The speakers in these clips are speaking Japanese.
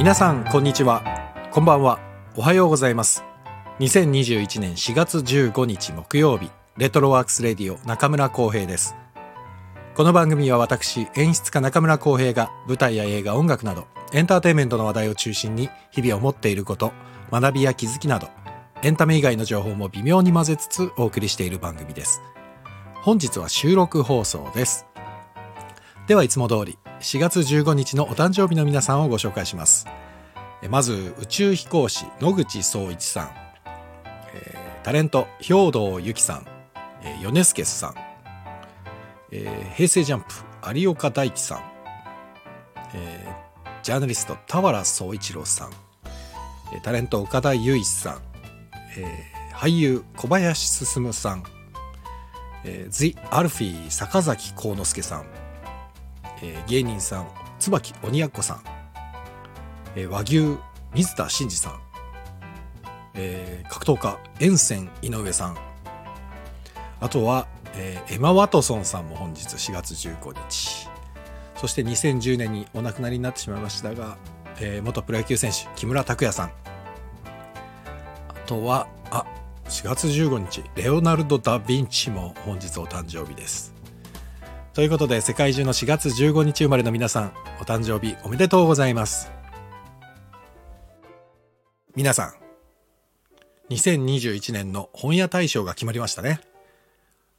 皆さんこんにちは。こんばんは。おはようございます。2021年4月15日木曜日レトロワークスレディオ中村光平です。この番組は私演出家中村光平が舞台や映画音楽などエンターテインメントの話題を中心に日々思っていること学びや気づきなどエンタメ以外の情報も微妙に混ぜつつお送りしている番組です。本日は収録放送です。ではいつも通り4月15日のお誕生日の皆さんをご紹介します。まず宇宙飛行士野口聡一さん、えー、タレント兵藤由紀さん、えー、米助さん、えー、平成ジャンプ有岡大樹さん、えー、ジャーナリスト田原総一郎さん。タレント岡田結衣さん、えー、俳優小林進さん、えー、The アルフィー坂崎幸之助さん、えー、芸人さん椿鬼奴さん、えー、和牛水田真二さん、えー、格闘家沿線井上さんあとは、えー、エマ・ワトソンさんも本日4月15日。そして2010年にお亡くなりになってしまいましたが、えー、元プロ野球選手木村拓哉さん。あとはあ4月15日レオナルド・ダ・ヴィンチも本日お誕生日です。ということで世界中の4月15日生まれの皆さんお誕生日おめでとうございます。皆さん2021年の本屋大賞が決まりましたね。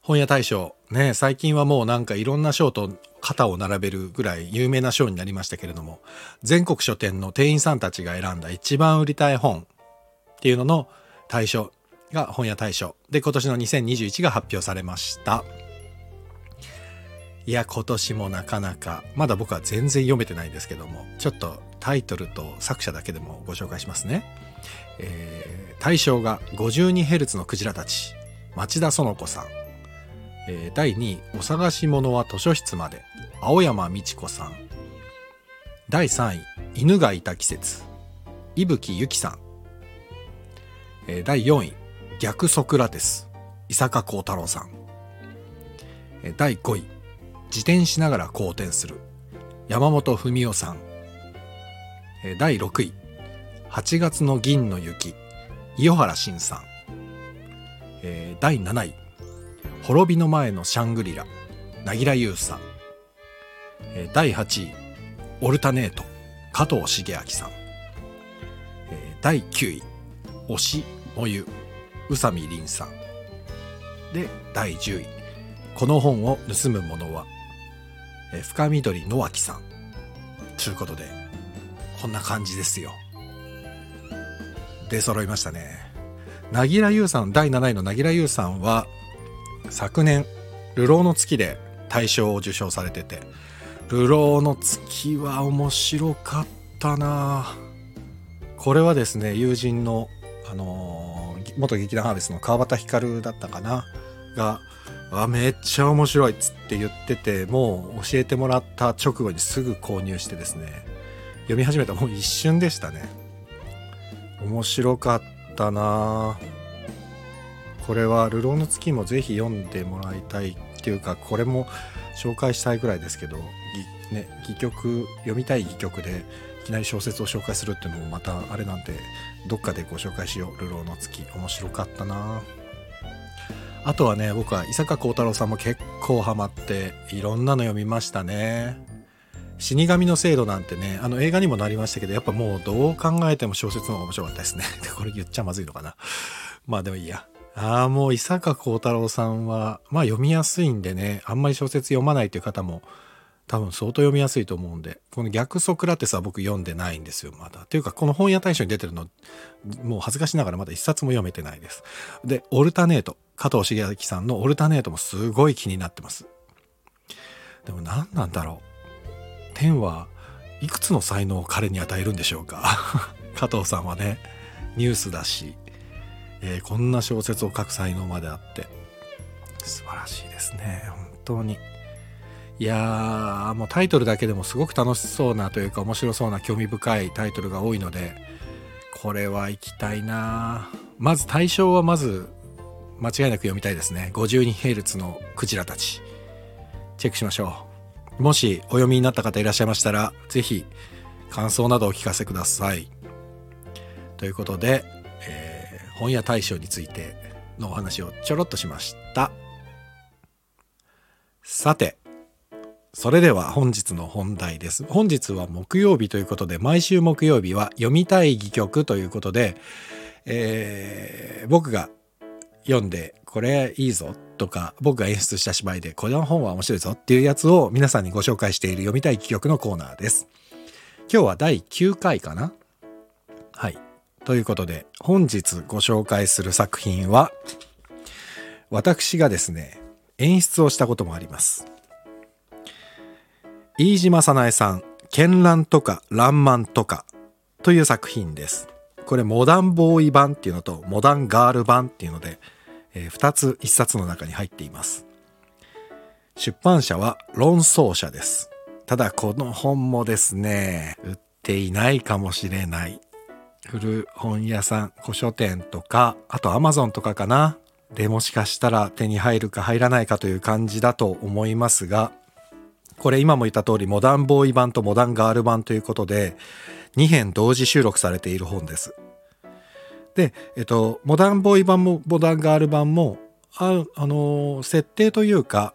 本屋大賞ね最近はもうなんかいろんな賞と肩を並べるぐらい有名な賞になりましたけれども全国書店の店員さんたちが選んだ一番売りたい本っていうのの大賞が本屋大賞で今年の2021が発表されました。いや今年もなかなか。まだ僕は全然読めてないんですけども。ちょっとタイトルと作者だけでもご紹介しますね、えー、大賞が 52Hz のクジラたち。町田園子さん、えー、第2位お探し物は図書室まで。青山美智子さん。第3位犬がいた季節。伊吹由紀さん、えー、第4位逆ソクラテス。伊坂幸太郎さん、えー、第5位自転しながら好転する。山本文夫さん。第6位。8月の銀の雪。伊予原慎さん。第7位。滅びの前のシャングリラ。凪良優さん。第8位。オルタネート。加藤茂明さん。第9位。推しもゆ宇佐美凛さん。で第10位。この本を盗む者は深緑野脇さん。ということでこんな感じですよ。出揃いましたね。凪良優さん第7位の凪良優さんは昨年「流浪の月」で大賞を受賞されてて「流浪の月」は面白かったな。これはですね友人のあのー、元劇団ハーベスの川端光だったかな？があめっちゃ面白いっつって言っててもう教えてもらった直後にすぐ購入してですね。読み始めたもう一瞬でしたね。面白かったな。これは「流浪の月」もぜひ読んでもらいたいっていうかこれも紹介したいぐらいですけど、ね、戯曲読みたい戯曲でいきなり小説を紹介するっていうのもまたあれなんでどっかでご紹介しよう「流浪の月」面白かったな。あとはね僕は伊坂幸太郎さんも結構ハマっていろんなの読みましたね。死神の制度なんてねあの映画にもなりましたけどやっぱもうどう考えても小説の方が面白かったですね。これ言っちゃまずいのかな。まあでもいいや。ああもう伊坂幸太郎さんはまあ読みやすいんでねあんまり小説読まないという方も多分相当読みやすいと思うんでこの逆ソクラテスは僕読んでないんですよまだ。というかこの本屋大賞に出てるのもう恥ずかしながらまだ一冊も読めてないです。でオルタネート。加藤茂明さんのオルタネートもすごい気になってます。でも何なんだろう。天はいくつの才能を彼に与えるんでしょうか？加藤さんはね、ニュースだし、えー、こんな小説を書く才能まであって、素晴らしいですね。本当に。いやー、もうタイトルだけでもすごく楽しそうなというか面白そうな興味深いタイトルが多いので、これは行きたいなまず対象はまず間違いなく読みたいですね。52Hz のクジラたち。チェックしましょう。もしお読みになった方いらっしゃいましたら是非感想などお聞かせください。ということで、えー、本屋大賞についてのお話をちょろっとしました。さてそれでは本日の本題です。本日は木曜日ということで、毎週木曜日は読みたい戯曲ということで、えー、僕が読んでこれいいぞとか、僕が演出した芝居でこの本は面白いぞっていうやつを皆さんにご紹介している読みたい戯曲のコーナーです。今日は第9回かな？はい。ということで、本日ご紹介する作品は、私がですね、演出をしたこともあります。飯島早苗さん「絢爛とか爛漫とか」という作品ですこれモダンボーイ版っていうのとモダンガール版っていうので、えー、2つ1冊の中に入っています。出版社は論争者です。ただこの本もですね売っていないかもしれない。古本屋さん古書店とかあとアマゾンとかかな。でもしかしたら手に入るか入らないかという感じだと思いますがこれ今も言った通りモダンボーイ版とモダンガール版ということで2編同時収録されている本です。で、えっと、モダンボーイ版もモダンガール版もああの設定というか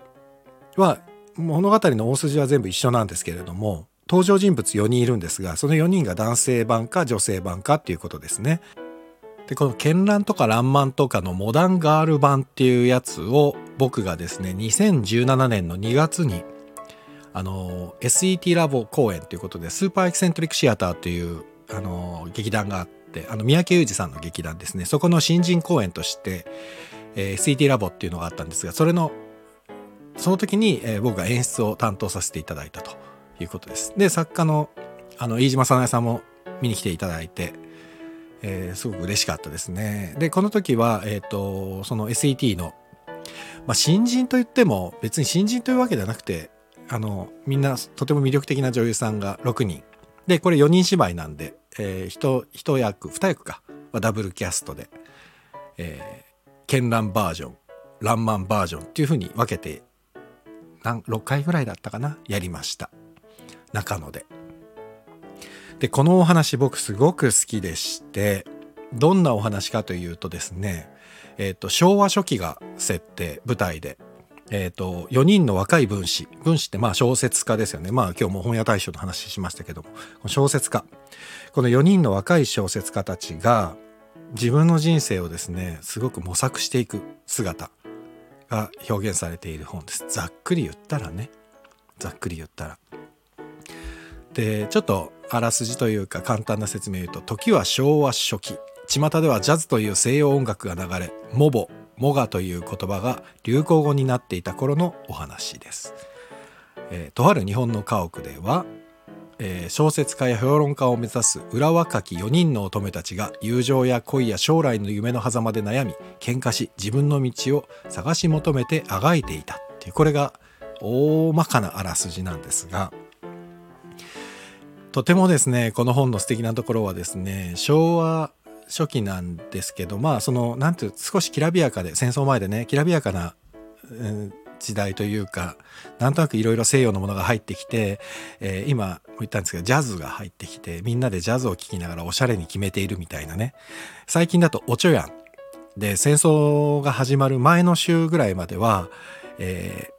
は物語の大筋は全部一緒なんですけれども登場人物4人いるんですがその4人が男性版か女性版かっていうことですね。でこの「絢爛」とか「らんまん」とかのモダンガール版っていうやつを僕がですね2017年の2月にあの SET ラボ公演ということでスーパーエキセントリックシアターというあの劇団があってあの三宅裕二さんの劇団ですねそこの新人公演として、えー、SET ラボっていうのがあったんですがそれのその時に、えー、僕が演出を担当させていただいたということです。で作家のあの飯島早苗さんも見に来ていただいて、えー、すごく嬉しかったですね。でこの時は、えーと、その SET の、まあ、新人といっても別に新人というわけではなくてあのみんなとても魅力的な女優さんが6人。でこれ4人芝居なんで、えー、1, 役2役か。はダブルキャストで、えー、絢爛バージョンランマンバージョンっていうふうに分けて何6回ぐらいだったかな？やりました。中野で。でこのお話僕すごく好きでしてどんなお話かというとですね、えーと昭和初期が設定舞台で。えーと、4人の若い分子。分子ってまあ小説家ですよね。まあ今日も本屋大賞の話しましたけども。小説家。この4人の若い小説家たちが自分の人生をですねすごく模索していく姿が表現されている本です。ざっくり言ったらね。ざっくり言ったら。でちょっとあらすじというか簡単な説明を言うと時は昭和初期。巷ではジャズという西洋音楽が流れモボモガという言葉が流行語になっていた頃のお話です。えー、とある日本の家屋では、えー、小説家や評論家を目指す裏若き4人の乙女たちが友情や恋や将来の夢の狭間で悩み喧嘩し自分の道を探し求めてあがいていたっていうこれが大まかなあらすじなんですがとてもですねこの本の素敵なところはですね昭和初期なんですけどまあそのなんていう少しきらびやかで戦争前でねきらびやかな、時代というかなんとなくいろいろ西洋のものが入ってきて、えー、今も言ったんですけどジャズが入ってきてみんなでジャズを聴きながらおしゃれに決めているみたいなね。最近だとおちょやんで戦争が始まる前の週ぐらいまでは、え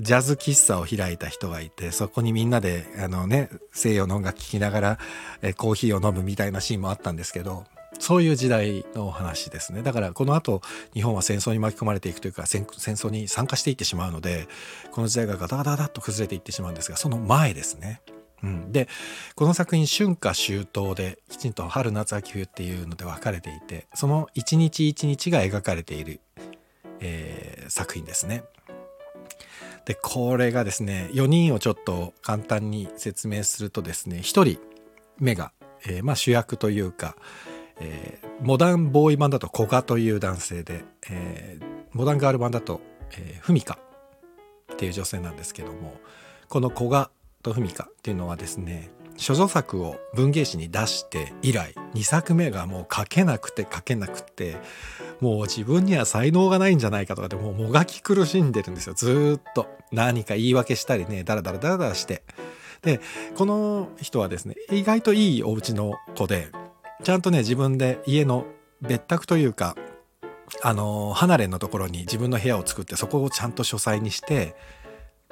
ー、ジャズ喫茶を開いた人がいてそこにみんなであの、ね、西洋の音楽聴きながら、えー、コーヒーを飲むみたいなシーンもあったんですけどそういう時代の話ですねだからこの後日本は戦争に巻き込まれていくというか戦争に参加していってしまうのでこの時代がガタガタガタッと崩れていってしまうんですがその前ですね。うん、でこの作品春夏秋冬できちんと春夏秋冬っていうので分かれていてその一日一日が描かれている、えー、作品ですね。でこれがですね4人をちょっと簡単に説明するとですね1人目が、えー、まあ、主役というか、えー、モダンボーイ版だと古賀という男性で、えー、モダンガール版だと、えー、フミカっていう女性なんですけどもこの古賀とフミカっていうのはですね処女作を文芸誌に出して以来2作目がもう書けなくて書けなくてもう自分には才能がないんじゃないかとかでもうもがき苦しんでるんですよ。ずっと。何か言い訳したりねダラダラダラダラして。でこの人はですね意外といいお家の子でちゃんとね自分で家の別宅というかあの離れのところに自分の部屋を作ってそこをちゃんと書斎にして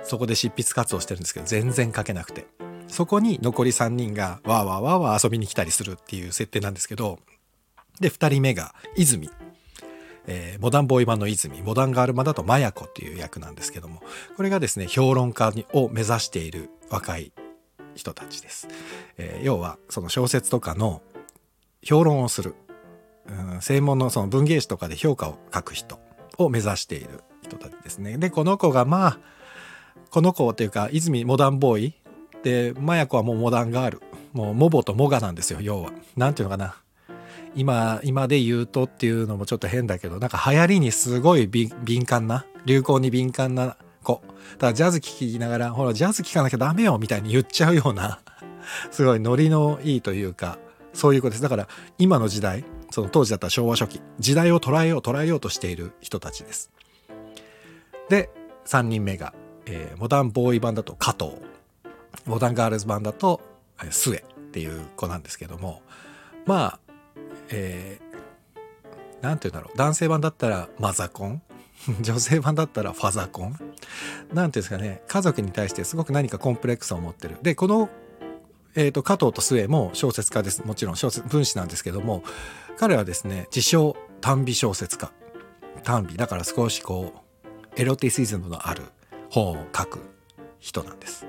そこで執筆活動してるんですけど全然書けなくて。そこに残り3人がわーわーわーわー遊びに来たりするっていう設定なんですけどで2人目が泉、えー、モダンボーイ版の泉。モダンガール版だとマヤコっていう役なんですけどもこれがですね評論家を目指している若い人たちです、えー、要はその小説とかの評論をする、うん、専門のその文芸誌とかで評価を書く人を目指している人たちですね。でこの子がまあこの子というか泉モダンボーイ。で麻也子はもうモダンガール。もうモボとモガなんですよ要は。何ていうのかな。今今で言うとっていうのもちょっと変だけどなんか流行りにすごい敏感な流行に敏感な子。ただジャズ聴きながらほらジャズ聴かなきゃダメよみたいに言っちゃうようなすごいノリのいいというかそういう子です。だから今の時代その当時だったら昭和初期時代を捉えよう捉えようとしている人たちです。で3人目が、えー、モダンボーイ版だと加藤。モダンガールズ版だとスエっていう子なんですけどもまあえー、なんて言うんだろう。男性版だったらマザコン。女性版だったらファザコン。なんていうんですかね。家族に対してすごく何かコンプレックスを持ってる。でこの、えーと、加藤とスエも小説家です。もちろん小説分子なんですけども彼はですね自称短美小説家。短美だから少しこうエロティシズムのある本を書く人なんです。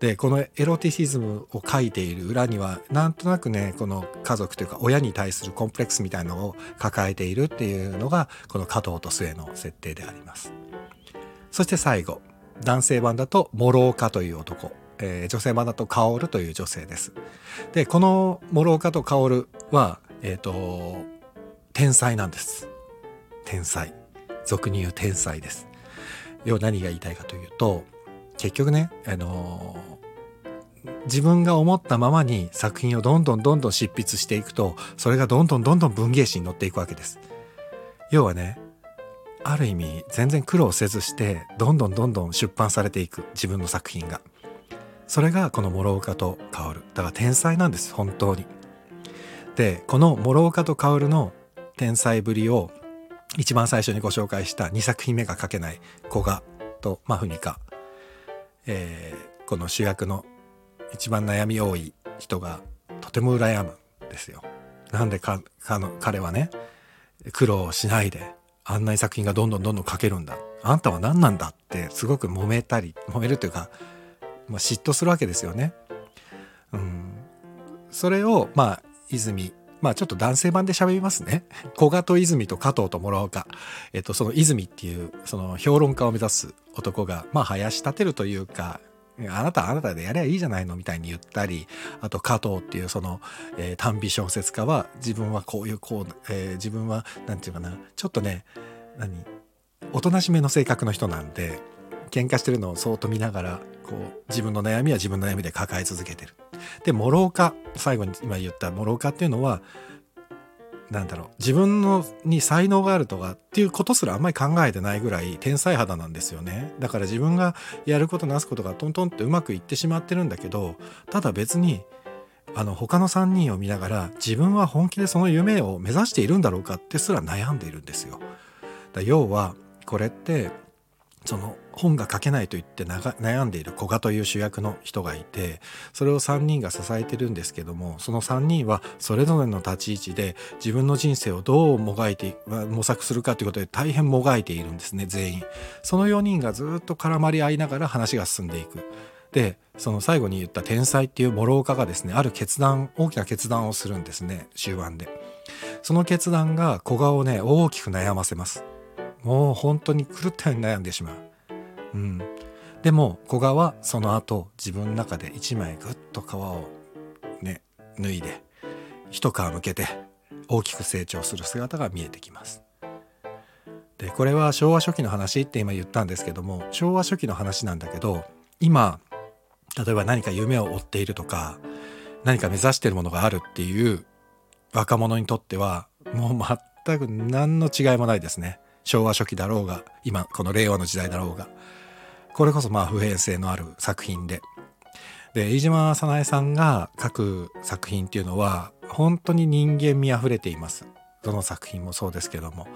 でこのエロティシズムを書いている裏にはなんとなくねこの家族というか親に対するコンプレックスみたいのを抱えているっていうのがこの加藤と末の設定であります。そして最後。男性版だと諸岡という男、えー、女性版だと薫という女性ですでこの諸岡と薫はえっ、ー、と天才なんです天才俗に言う天才です要は何が言いたいかというと結局ね、あのー、自分が思ったままに作品をどんどんどんどん執筆していくとそれがどんどんどんどん文芸誌に載っていくわけです。要はねある意味全然苦労せずしてどんどんどんどん出版されていく自分の作品が。それがこの諸岡と薫だから天才なんです本当に。でこの諸岡と薫の天才ぶりを一番最初にご紹介した2作品目が書けない古賀とマフニカえー、この主役の一番悩み多い人がとても羨むんですよ。なんでかかの彼はね苦労しないであんなに作品がどんどんどんどん書けるんだあんたは何なんだってすごく揉めたり揉めるというか、まあ、嫉妬するわけですよね。うん、それをまあ泉まあちょっと男性版で喋りますね。古賀と泉と加藤と諸岡。えっと、その泉っていうその評論家を目指す男が、まあ林立てるというか、あなたあなたでやりゃいいじゃないのみたいに言ったり、あと加藤っていうその、えー、短美小説家は自分はこういうこう、えー、自分はなんていうかな、ちょっとね、何？おとなしめの性格の人なんで、喧嘩してるのをそっと見ながら、こう自分の悩みは自分の悩みで抱え続けてる。で諸岡最後に今言った諸岡っていうのはなんだろう自分のに才能があるとかっていうことすらあんまり考えてないぐらい天才肌なんですよねだから自分がやることなすことがトントンってうまくいってしまってるんだけどただ別にあの他の3人を見ながら自分は本気でその夢を目指しているんだろうかってすら悩んでいるんですよ。だ要はこれってその本が書けないと言って悩んでいる古賀という主役の人がいてそれを3人が支えてるんですけどもその3人はそれぞれの立ち位置で自分の人生をどうもがいて模索するかということで大変もがいているんですね全員。その4人がずっと絡まり合いながら話が進んでいく。でその最後に言った天才っていう諸岡がですねある決断大きな決断をするんですね終盤で。その決断が古賀をね大きく悩ませます。もう本当に狂ったように悩んでしまう。うん、でも古賀はその後自分の中で一枚ぐっと皮をね脱いで一皮むけて大きく成長する姿が見えてきます。でこれは昭和初期の話って今言ったんですけども昭和初期の話なんだけど今例えば何か夢を追っているとか何か目指してるものがあるっていう若者にとってはもう全く何の違いもないですね。昭和初期だろうが今この令和の時代だろうがこれこそまあ普遍性のある作品で。で飯島早苗さんが書く作品っていうのは本当に人間味あふれています。どの作品もそうですけども。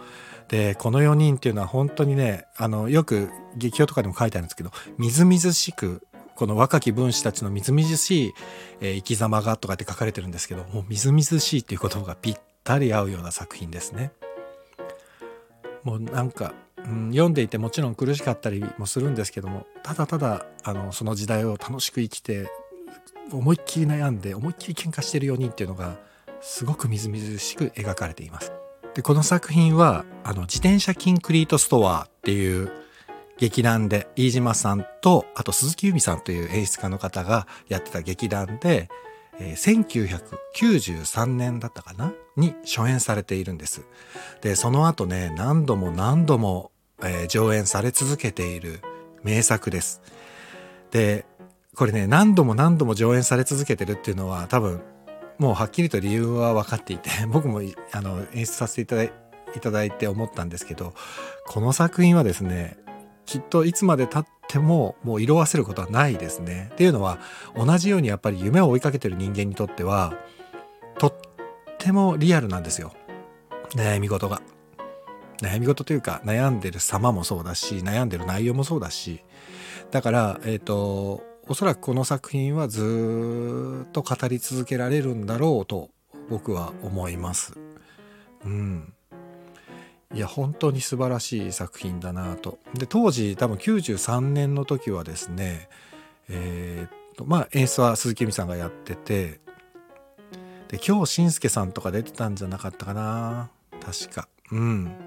でこの4人っていうのは本当にねあのよく劇評とかでも書いてあるんですけどみずみずしくこの若き分子たちのみずみずしい、えー、生き様がとかって書かれてるんですけどもうみずみずしいっていう言葉がぴったり合うような作品ですね。もうなんか、うん、読んでいてもちろん苦しかったりもするんですけどもただただあのその時代を楽しく生きて思いっきり悩んで思いっきり喧嘩してる4人っていうのがすごくみずみずしく描かれています。でこの作品はあの自転車キンクリートストアっていう劇団で飯島さんとあと鈴木由美さんという演出家の方がやってた劇団で、えー、1993年だったかな？に初演されているんです。でその後ね何度も何度も、えー、上演され続けている名作です。でこれね何度も何度も上演され続けてるっていうのは多分もうはっきりと理由は分かっていて 僕もあの演出させていただいただいて思ったんですけどこの作品はですねきっといつまでたってももう色あせることはないですね。っていうのは同じようにやっぱり夢を追いかけてる人間にとってはとってもリアルなんですよ悩み事が。悩み事というか悩んでる様もそうだし悩んでる内容もそうだしだからえっ、ー、とおそらくこの作品はずっと語り続けられるんだろうと僕は思います。うん。いや本当に素晴らしい作品だなと。で当時多分93年の時はですねえー、とまあ演出は鈴木由美さんがやっててで今日信介さんとか出てたんじゃなかったかな確か。うん。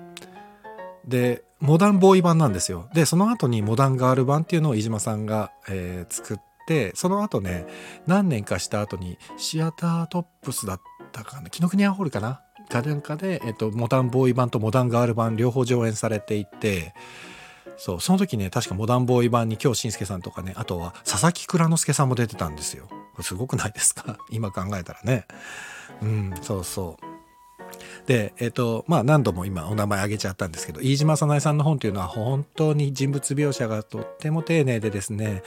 でモダンボーイ版なんですよ。でその後にモダンガール版っていうのを飯島さんが、えー、作ってその後ね何年かした後にシアタートップスだったかな紀ノ国屋ホールかなかなんかで、えっと、モダンボーイ版とモダンガール版両方上演されていてそうその時ね確かモダンボーイ版に京信介さんとかねあとは佐々木蔵之介さんも出てたんですよ。すごくないですか？今考えたらね。うんそうそう。で、えっ、と、まあ何度も今お名前挙げちゃったんですけど、飯島早苗さんの本というのは本当に人物描写がとっても丁寧でですね、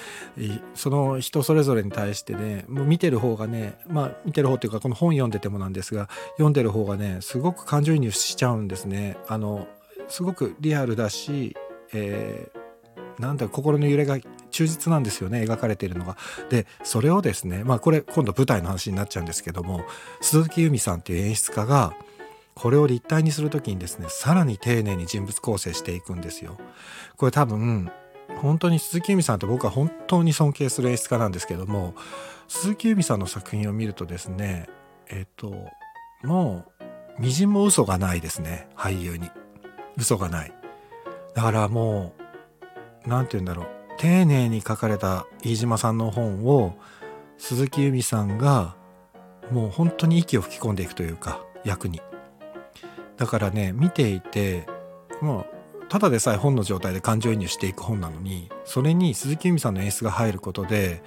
その人それぞれに対してね、もう見てる方がね、まあ見てる方というかこの本読んでてもなんですが、読んでる方がね、すごく感情移入しちゃうんですね。あの、すごくリアルだし、えーなんだ心の揺れが忠実なんですよね描かれているのが。でそれをですねまあこれ今度舞台の話になっちゃうんですけども鈴木由美さんっていう演出家がこれを立体にする時にですねさらに丁寧に人物構成していくんですよ。これ多分本当に鈴木由美さんって僕は本当に尊敬する演出家なんですけども鈴木由美さんの作品を見るとですねえっ、ともうみじんも嘘がないですね。俳優に。嘘がない。だからもう何て言うんだろう。丁寧に書かれた飯島さんの本を鈴木由美さんがもう本当に息を吹き込んでいくというか役に。だからね見ていてもうただでさえ本の状態で感情移入していく本なのにそれに鈴木由美さんの演出が入ることで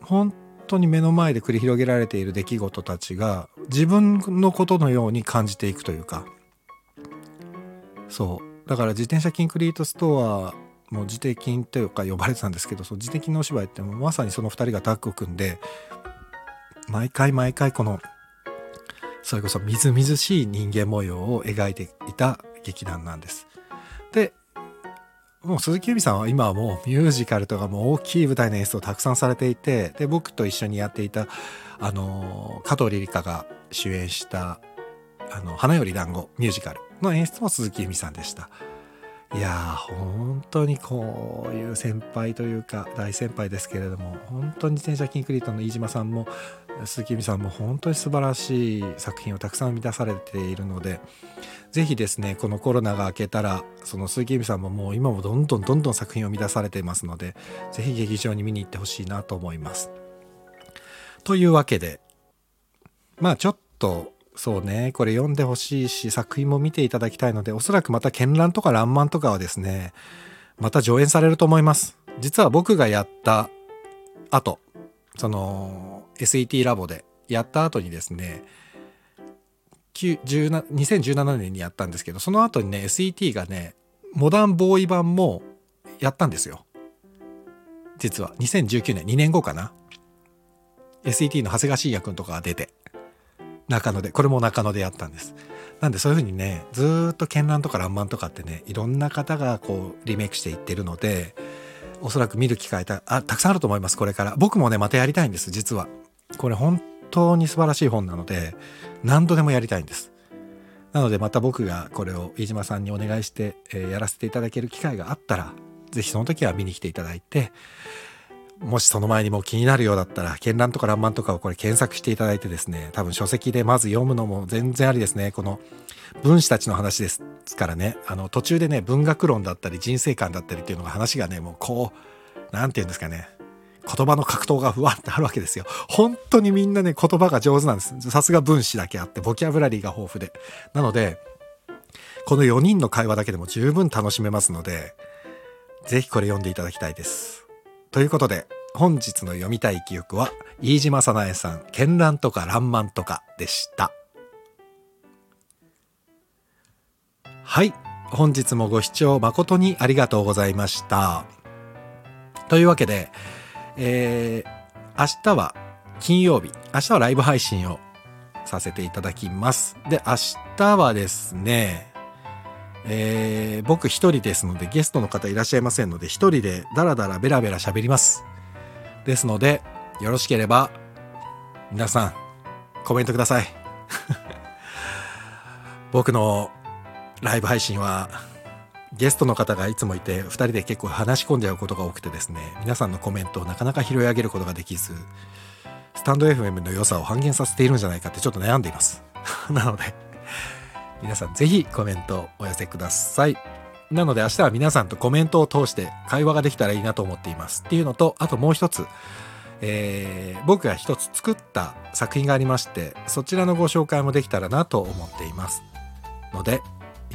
本当に目の前で繰り広げられている出来事たちが自分のことのように感じていくというか。そう。だから自転車キンクリートストアも自転金というか呼ばれてたんですけどその自転金のお芝居ってもまさにその2人がタッグを組んで毎回毎回このそれこそみずみずしい人間模様を描いていた劇団なんです。でもう鈴木由美さんは今はもうミュージカルとかも大きい舞台の演出をたくさんされていてで僕と一緒にやっていたあの加藤リリカが主演した「あの花より団子ミュージカルの演出も鈴木由美さんでした。いやー本当にこういう先輩というか大先輩ですけれども本当に自転車キンクリートの飯島さんも鈴木美さんも本当に素晴らしい作品をたくさん生み出されているのでぜひですねこのコロナが明けたらその鈴木美さんももう今もどんどんどんどん作品を生み出されていますのでぜひ劇場に見に行ってほしいなと思います。というわけでまあちょっとそうね。これ読んでほしいし作品も見ていただきたいのでおそらくまた絢爛とか爛漫とかはですねまた上演されると思います。実は僕がやった後その SET ラボでやった後にですね2017年にやったんですけどその後にね SET がねモダンボーイ版もやったんですよ。実は。2019年2年後かな。SET の長谷川信也君とかが出て。中野でこれも中野でやったんです。なんでそういう風にねずっと絢爛とか爛漫とかってねいろんな方がこうリメイクしていってるのでおそらく見る機会たあたくさんあると思いますこれから。僕もねまたやりたいんです実は。これ本当に素晴らしい本なので何度でもやりたいんです。なのでまた僕がこれを飯島さんにお願いして、えーやらせていただける機会があったら是非その時は見に来ていただいてもしその前にもう気になるようだったら、絢爛とか爛漫とかをこれ検索していただいてですね、多分書籍でまず読むのも全然ありですね。この分子たちの話ですからね、あの途中でね、文学論だったり人生観だったりっていうのが話がね、もうこう、なんて言うんですかね、言葉の格闘がふわってあるわけですよ。本当にみんなね、言葉が上手なんです。さすが分子だけあって、ボキャブラリーが豊富で。なので、この4人の会話だけでも十分楽しめますので、ぜひこれ読んでいただきたいです。ということで、本日の読みたい記憶は、飯島早苗さん、絢爛とか爛漫とかでした。はい。本日もご視聴誠にありがとうございました。というわけで、えー、明日は金曜日、明日はライブ配信をさせていただきます。で、明日はですね、えー僕一人ですのでゲストの方いらっしゃいませんので一人でダラダラベラベラ喋ります。ですので、よろしければ皆さんコメントください。僕のライブ配信はゲストの方がいつもいて2人で結構話し込んじゃうことが多くてですね皆さんのコメントをなかなか拾い上げることができずスタンド FM の良さを半減させているんじゃないかってちょっと悩んでいます なので皆さんぜひコメントをお寄せください。なので明日は皆さんとコメントを通して会話ができたらいいなと思っていますっていうのとあともう一つえー僕が一つ作った作品がありましてそちらのご紹介もできたらなと思っていますので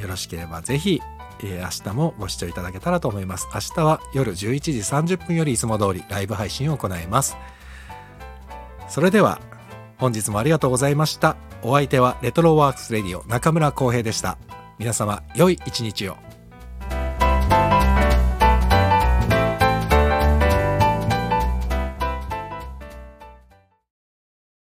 よろしければぜひ、えー明日もご視聴いただけたらと思います。明日は夜11時30分よりいつも通りライブ配信を行います。それでは本日もありがとうございました。お相手はレトロワークスレディオ中村浩平でした。皆様良い一日を。